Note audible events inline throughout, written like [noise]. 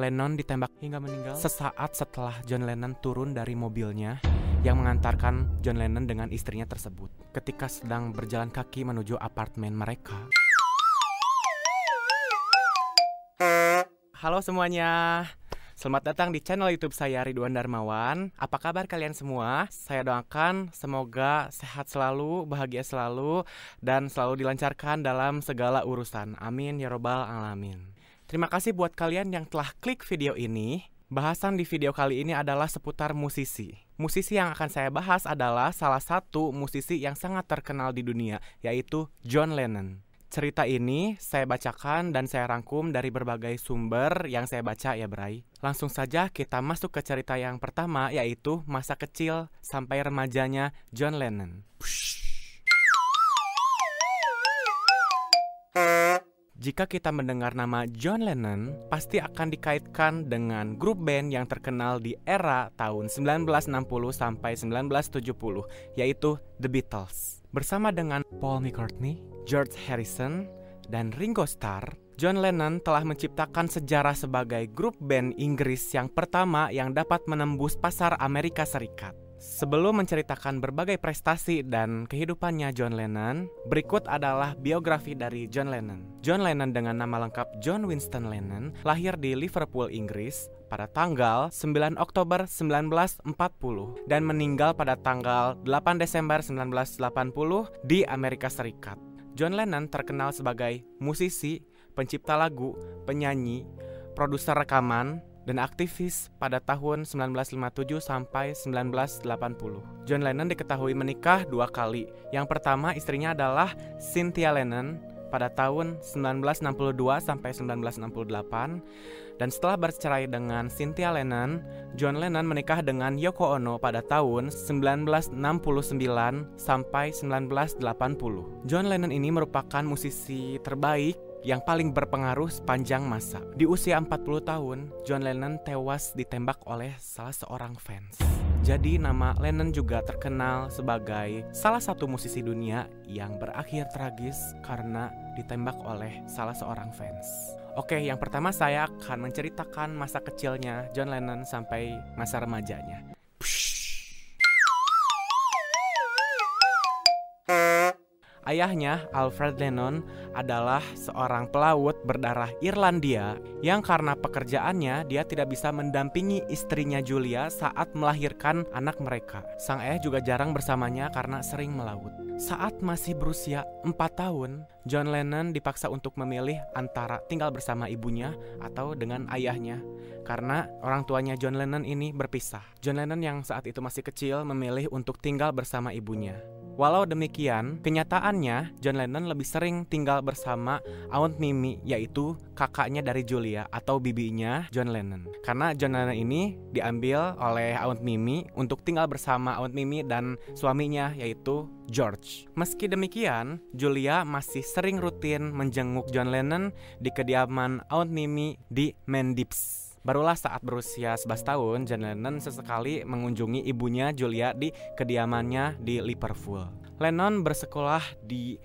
Lennon ditembak hingga meninggal sesaat setelah John Lennon turun dari mobilnya yang mengantarkan John Lennon dengan istrinya tersebut ketika sedang berjalan kaki menuju apartemen mereka. Halo semuanya. Selamat datang di channel YouTube saya Ridwan Darmawan. Apa kabar kalian semua? Saya doakan semoga sehat selalu, bahagia selalu, dan selalu dilancarkan dalam segala urusan. Amin ya robbal alamin. Terima kasih buat kalian yang telah klik video ini. Bahasan di video kali ini adalah seputar musisi. Musisi yang akan saya bahas adalah salah satu musisi yang sangat terkenal di dunia, yaitu John Lennon. Cerita ini saya bacakan dan saya rangkum dari berbagai sumber yang saya baca ya Bray. Langsung saja kita masuk ke cerita yang pertama yaitu masa kecil sampai remajanya John Lennon. Jika kita mendengar nama John Lennon, pasti akan dikaitkan dengan grup band yang terkenal di era tahun 1960 sampai 1970, yaitu The Beatles. Bersama dengan Paul McCartney, George Harrison, dan Ringo Starr, John Lennon telah menciptakan sejarah sebagai grup band Inggris yang pertama yang dapat menembus pasar Amerika Serikat. Sebelum menceritakan berbagai prestasi dan kehidupannya John Lennon, berikut adalah biografi dari John Lennon. John Lennon dengan nama lengkap John Winston Lennon lahir di Liverpool, Inggris pada tanggal 9 Oktober 1940 dan meninggal pada tanggal 8 Desember 1980 di Amerika Serikat. John Lennon terkenal sebagai musisi, pencipta lagu, penyanyi, produser rekaman, dan aktivis pada tahun 1957 sampai 1980. John Lennon diketahui menikah dua kali. Yang pertama istrinya adalah Cynthia Lennon pada tahun 1962 sampai 1968 dan setelah bercerai dengan Cynthia Lennon, John Lennon menikah dengan Yoko Ono pada tahun 1969 sampai 1980. John Lennon ini merupakan musisi terbaik yang paling berpengaruh sepanjang masa. Di usia 40 tahun, John Lennon tewas ditembak oleh salah seorang fans. Jadi nama Lennon juga terkenal sebagai salah satu musisi dunia yang berakhir tragis karena ditembak oleh salah seorang fans. Oke, yang pertama saya akan menceritakan masa kecilnya John Lennon sampai masa remajanya. Ayahnya, Alfred Lennon, adalah seorang pelaut berdarah Irlandia yang karena pekerjaannya dia tidak bisa mendampingi istrinya Julia saat melahirkan anak mereka. Sang ayah juga jarang bersamanya karena sering melaut. Saat masih berusia 4 tahun, John Lennon dipaksa untuk memilih antara tinggal bersama ibunya atau dengan ayahnya karena orang tuanya John Lennon ini berpisah. John Lennon yang saat itu masih kecil memilih untuk tinggal bersama ibunya. Walau demikian, kenyataannya John Lennon lebih sering tinggal bersama Aunt Mimi yaitu kakaknya dari Julia atau bibinya John Lennon. Karena John Lennon ini diambil oleh Aunt Mimi untuk tinggal bersama Aunt Mimi dan suaminya yaitu George. Meski demikian, Julia masih sering rutin menjenguk John Lennon di kediaman Aunt Mimi di Mendips. Barulah saat berusia 11 tahun, John Lennon sesekali mengunjungi ibunya Julia di kediamannya di Liverpool. Lennon bersekolah di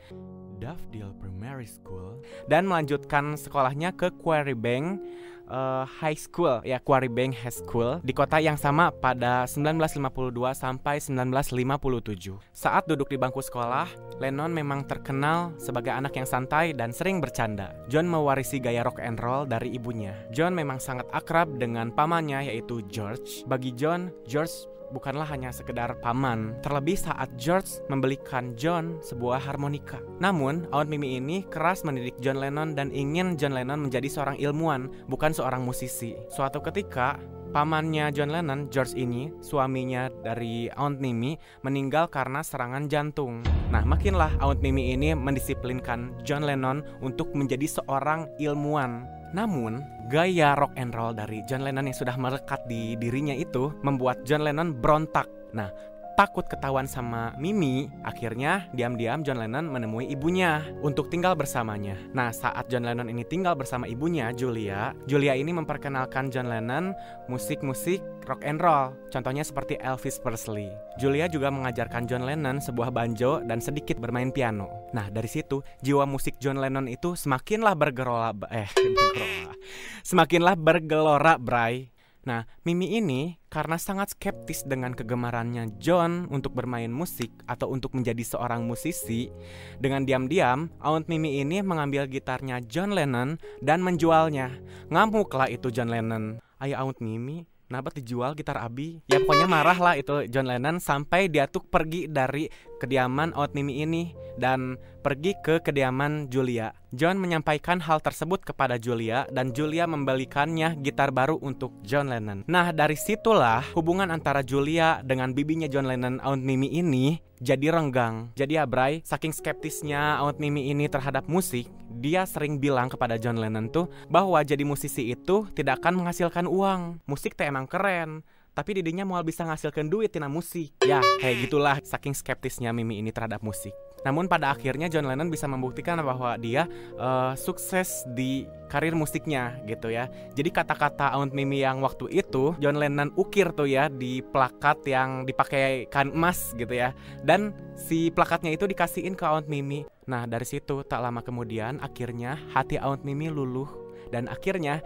Daffodil Primary School dan melanjutkan sekolahnya ke Quarry Bank uh, High School ya Quarry Bank High School di kota yang sama pada 1952 sampai 1957. Saat duduk di bangku sekolah, Lennon memang terkenal sebagai anak yang santai dan sering bercanda. John mewarisi gaya rock and roll dari ibunya. John memang sangat akrab dengan pamannya yaitu George. Bagi John, George bukanlah hanya sekedar paman, terlebih saat George membelikan John sebuah harmonika. Namun, Aunt Mimi ini keras mendidik John Lennon dan ingin John Lennon menjadi seorang ilmuwan, bukan seorang musisi. Suatu ketika, pamannya John Lennon, George ini, suaminya dari Aunt Mimi, meninggal karena serangan jantung. Nah, makinlah Aunt Mimi ini mendisiplinkan John Lennon untuk menjadi seorang ilmuwan. Namun, gaya rock and roll dari John Lennon yang sudah melekat di dirinya itu membuat John Lennon berontak. Nah, takut ketahuan sama Mimi, akhirnya diam-diam John Lennon menemui ibunya untuk tinggal bersamanya. Nah, saat John Lennon ini tinggal bersama ibunya, Julia, Julia ini memperkenalkan John Lennon musik-musik rock and roll, contohnya seperti Elvis Presley. Julia juga mengajarkan John Lennon sebuah banjo dan sedikit bermain piano. Nah, dari situ jiwa musik John Lennon itu semakinlah bergerola eh [laughs] bergerola. Semakinlah bergelora, Bray. Nah, Mimi ini karena sangat skeptis dengan kegemarannya John untuk bermain musik atau untuk menjadi seorang musisi, dengan diam-diam Aunt Mimi ini mengambil gitarnya John Lennon dan menjualnya. Ngamuklah itu John Lennon. Ayah Aunt Mimi, Kenapa dijual gitar Abi? Ya pokoknya marah lah itu John Lennon sampai dia tuh pergi dari kediaman Mimi ini dan pergi ke kediaman Julia. John menyampaikan hal tersebut kepada Julia dan Julia membelikannya gitar baru untuk John Lennon. Nah, dari situlah hubungan antara Julia dengan bibinya John Lennon, Aunt Mimi ini jadi renggang. Jadi ya saking skeptisnya Aunt Mimi ini terhadap musik, dia sering bilang kepada John Lennon tuh bahwa jadi musisi itu tidak akan menghasilkan uang. Musik teh emang keren, tapi didinya mau bisa ngasilkan duit tina musik. Ya, kayak gitulah saking skeptisnya Mimi ini terhadap musik. Namun pada akhirnya John Lennon bisa membuktikan bahwa dia uh, sukses di karir musiknya gitu ya. Jadi kata-kata Aunt Mimi yang waktu itu John Lennon ukir tuh ya di plakat yang dipakai kan emas gitu ya. Dan si plakatnya itu dikasihin ke Aunt Mimi. Nah dari situ tak lama kemudian akhirnya hati Aunt Mimi luluh dan akhirnya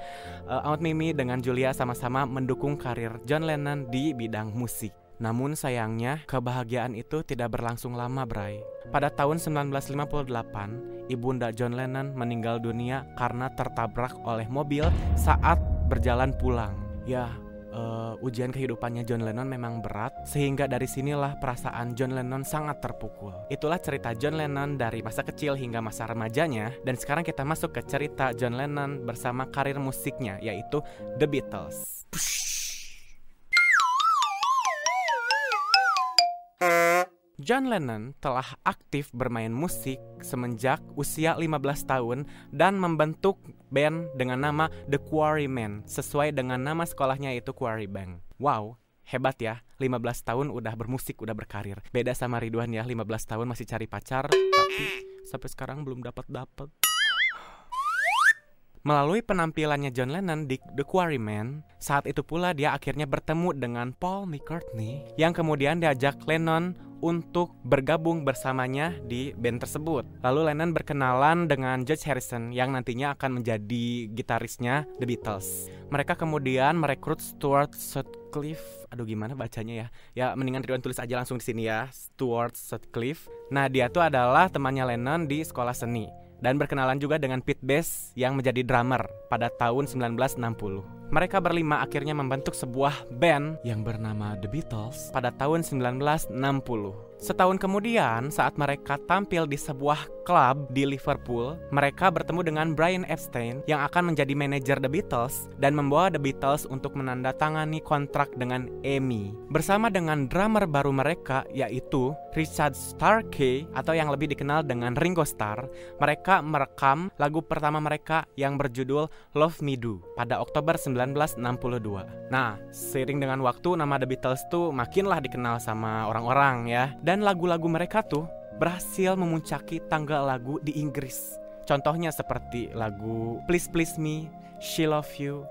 uh, Aunt Mimi dengan Julia sama-sama mendukung karir John Lennon di bidang musik. Namun sayangnya, kebahagiaan itu tidak berlangsung lama, Bray. Pada tahun 1958, ibunda John Lennon meninggal dunia karena tertabrak oleh mobil saat berjalan pulang. Ya, uh, ujian kehidupannya John Lennon memang berat, sehingga dari sinilah perasaan John Lennon sangat terpukul. Itulah cerita John Lennon dari masa kecil hingga masa remajanya, dan sekarang kita masuk ke cerita John Lennon bersama karir musiknya, yaitu The Beatles. John Lennon telah aktif bermain musik semenjak usia 15 tahun dan membentuk band dengan nama The Quarrymen sesuai dengan nama sekolahnya yaitu Quarry Band. Wow, hebat ya. 15 tahun udah bermusik udah berkarir. Beda sama Ridwan ya 15 tahun masih cari pacar tapi sampai sekarang belum dapat dapat Melalui penampilannya John Lennon di The Quarrymen, saat itu pula dia akhirnya bertemu dengan Paul McCartney yang kemudian diajak Lennon untuk bergabung bersamanya di band tersebut. Lalu Lennon berkenalan dengan George Harrison yang nantinya akan menjadi gitarisnya The Beatles. Mereka kemudian merekrut Stuart Sutcliffe. Aduh gimana bacanya ya? Ya mendingan Ridwan tulis aja langsung di sini ya. Stuart Sutcliffe. Nah, dia tuh adalah temannya Lennon di sekolah seni dan berkenalan juga dengan Pete Best yang menjadi drummer pada tahun 1960. Mereka berlima akhirnya membentuk sebuah band yang bernama The Beatles pada tahun 1960. Setahun kemudian, saat mereka tampil di sebuah klub di Liverpool, mereka bertemu dengan Brian Epstein yang akan menjadi manajer The Beatles dan membawa The Beatles untuk menandatangani kontrak dengan EMI. Bersama dengan drummer baru mereka yaitu Richard Starkey atau yang lebih dikenal dengan Ringo Starr, mereka merekam lagu pertama mereka yang berjudul Love Me Do pada Oktober 1962. Nah, seiring dengan waktu nama The Beatles tuh makinlah dikenal sama orang-orang ya. Lagu-lagu mereka tuh berhasil memuncaki tangga lagu di Inggris. Contohnya seperti lagu Please Please Me, She Love You,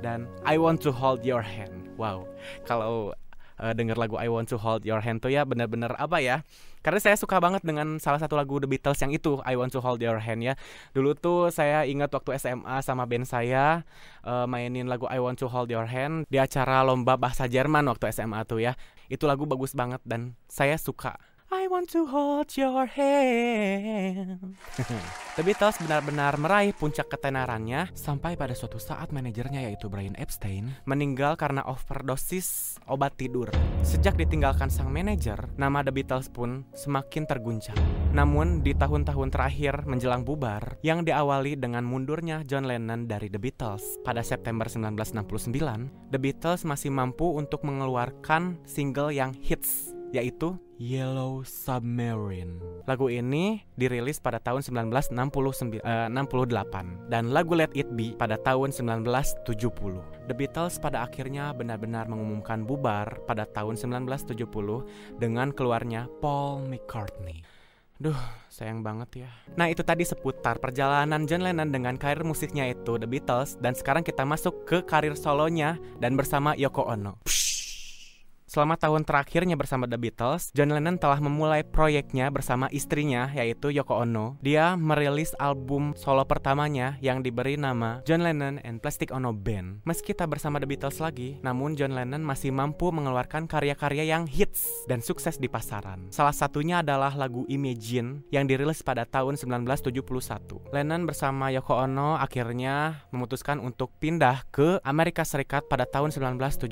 dan I Want to Hold Your Hand. Wow, kalau uh, denger lagu I Want to Hold Your Hand tuh ya bener-bener apa ya? Karena saya suka banget dengan salah satu lagu The Beatles yang itu I Want to Hold Your Hand ya. Dulu tuh saya ingat waktu SMA sama band saya uh, mainin lagu I Want to Hold Your Hand di acara lomba bahasa Jerman waktu SMA tuh ya. Itu lagu bagus banget dan saya suka. I want to hold your hand. [laughs] The Beatles benar-benar meraih puncak ketenarannya sampai pada suatu saat manajernya yaitu Brian Epstein meninggal karena overdosis obat tidur. Sejak ditinggalkan sang manajer, nama The Beatles pun semakin terguncang. Namun di tahun-tahun terakhir menjelang bubar yang diawali dengan mundurnya John Lennon dari The Beatles pada September 1969, The Beatles masih mampu untuk mengeluarkan single yang hits yaitu Yellow Submarine. Lagu ini dirilis pada tahun 1968 eh, dan lagu Let It Be pada tahun 1970. The Beatles pada akhirnya benar-benar mengumumkan bubar pada tahun 1970 dengan keluarnya Paul McCartney. Duh, sayang banget ya. Nah, itu tadi seputar perjalanan John Lennon dengan karir musiknya itu The Beatles dan sekarang kita masuk ke karir solonya dan bersama Yoko Ono. Psh. Selama tahun terakhirnya bersama The Beatles, John Lennon telah memulai proyeknya bersama istrinya yaitu Yoko Ono. Dia merilis album solo pertamanya yang diberi nama John Lennon and Plastic Ono Band. Meski tak bersama The Beatles lagi, namun John Lennon masih mampu mengeluarkan karya-karya yang hits dan sukses di pasaran. Salah satunya adalah lagu Imagine yang dirilis pada tahun 1971. Lennon bersama Yoko Ono akhirnya memutuskan untuk pindah ke Amerika Serikat pada tahun 1971.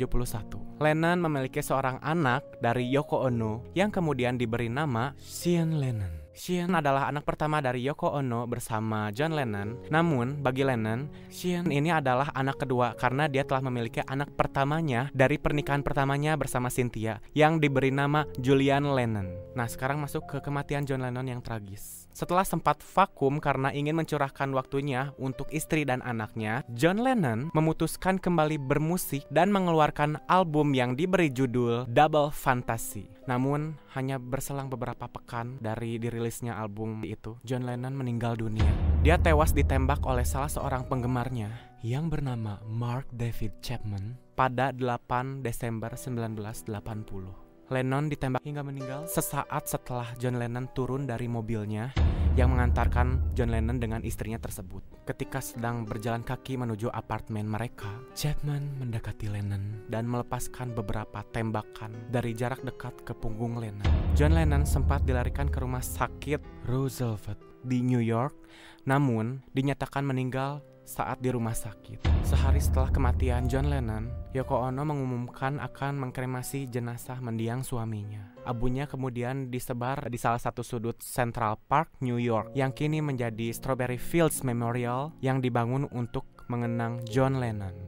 Lennon memiliki seorang anak dari Yoko Ono yang kemudian diberi nama Sean Lennon. Sean adalah anak pertama dari Yoko Ono bersama John Lennon. Namun, bagi Lennon, Sean ini adalah anak kedua karena dia telah memiliki anak pertamanya dari pernikahan pertamanya bersama Cynthia yang diberi nama Julian Lennon. Nah, sekarang masuk ke kematian John Lennon yang tragis. Setelah sempat vakum karena ingin mencurahkan waktunya untuk istri dan anaknya, John Lennon memutuskan kembali bermusik dan mengeluarkan album yang diberi judul Double Fantasy. Namun, hanya berselang beberapa pekan dari dirilisnya album itu, John Lennon meninggal dunia. Dia tewas ditembak oleh salah seorang penggemarnya yang bernama Mark David Chapman pada 8 Desember 1980. Lennon ditembak hingga meninggal sesaat setelah John Lennon turun dari mobilnya yang mengantarkan John Lennon dengan istrinya tersebut. Ketika sedang berjalan kaki menuju apartemen mereka, Chapman mendekati Lennon dan melepaskan beberapa tembakan dari jarak dekat ke punggung Lennon. John Lennon sempat dilarikan ke rumah sakit Roosevelt di New York, namun dinyatakan meninggal saat di rumah sakit. Sehari setelah kematian John Lennon, Yoko Ono mengumumkan akan mengkremasi jenazah mendiang suaminya. Abunya kemudian disebar di salah satu sudut Central Park, New York, yang kini menjadi Strawberry Fields Memorial yang dibangun untuk mengenang John Lennon.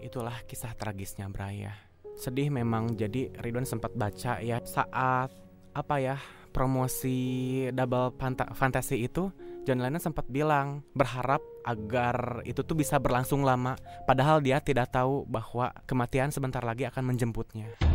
Itulah kisah tragisnya Braya. Sedih memang jadi Ridwan sempat baca ya saat apa ya promosi double fantasy itu John Lennon sempat bilang berharap agar itu tuh bisa berlangsung lama padahal dia tidak tahu bahwa kematian sebentar lagi akan menjemputnya.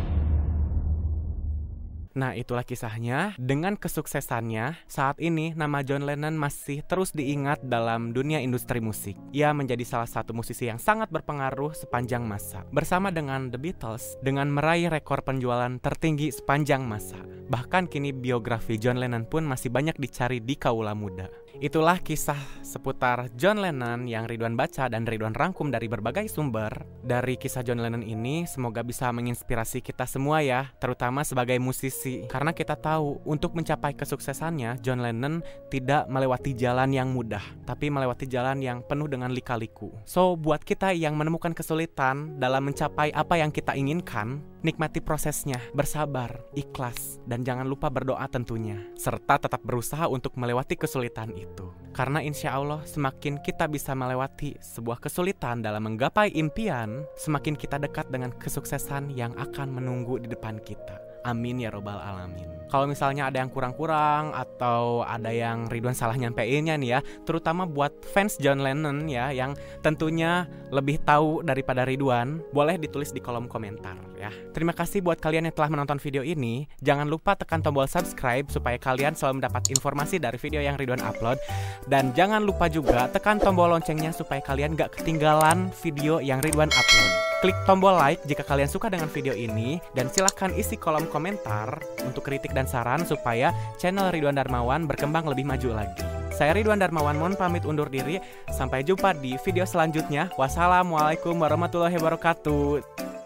Nah, itulah kisahnya. Dengan kesuksesannya, saat ini nama John Lennon masih terus diingat dalam dunia industri musik. Ia menjadi salah satu musisi yang sangat berpengaruh sepanjang masa. Bersama dengan The Beatles, dengan meraih rekor penjualan tertinggi sepanjang masa. Bahkan kini biografi John Lennon pun masih banyak dicari di kaula muda. Itulah kisah seputar John Lennon yang Ridwan baca dan Ridwan rangkum dari berbagai sumber. Dari kisah John Lennon ini semoga bisa menginspirasi kita semua ya, terutama sebagai musisi. Karena kita tahu untuk mencapai kesuksesannya, John Lennon tidak melewati jalan yang mudah, tapi melewati jalan yang penuh dengan lika-liku. So, buat kita yang menemukan kesulitan dalam mencapai apa yang kita inginkan, nikmati prosesnya, bersabar, ikhlas, dan jangan lupa berdoa tentunya, serta tetap berusaha untuk melewati kesulitan itu. Karena insya Allah semakin kita bisa melewati sebuah kesulitan dalam menggapai impian, semakin kita dekat dengan kesuksesan yang akan menunggu di depan kita. Amin ya robbal alamin. Kalau misalnya ada yang kurang-kurang atau ada yang Ridwan salah nyampeinnya nih ya, terutama buat fans John Lennon ya yang tentunya lebih tahu daripada Ridwan, boleh ditulis di kolom komentar ya. Terima kasih buat kalian yang telah menonton video ini. Jangan lupa tekan tombol subscribe supaya kalian selalu mendapat informasi dari video yang Ridwan upload dan jangan lupa juga tekan tombol loncengnya supaya kalian gak ketinggalan video yang Ridwan upload. Klik tombol like jika kalian suka dengan video ini dan silahkan isi kolom komentar untuk kritik dan saran supaya channel Ridwan Darmawan berkembang lebih maju lagi. Saya Ridwan Darmawan mohon pamit undur diri. Sampai jumpa di video selanjutnya. Wassalamualaikum warahmatullahi wabarakatuh.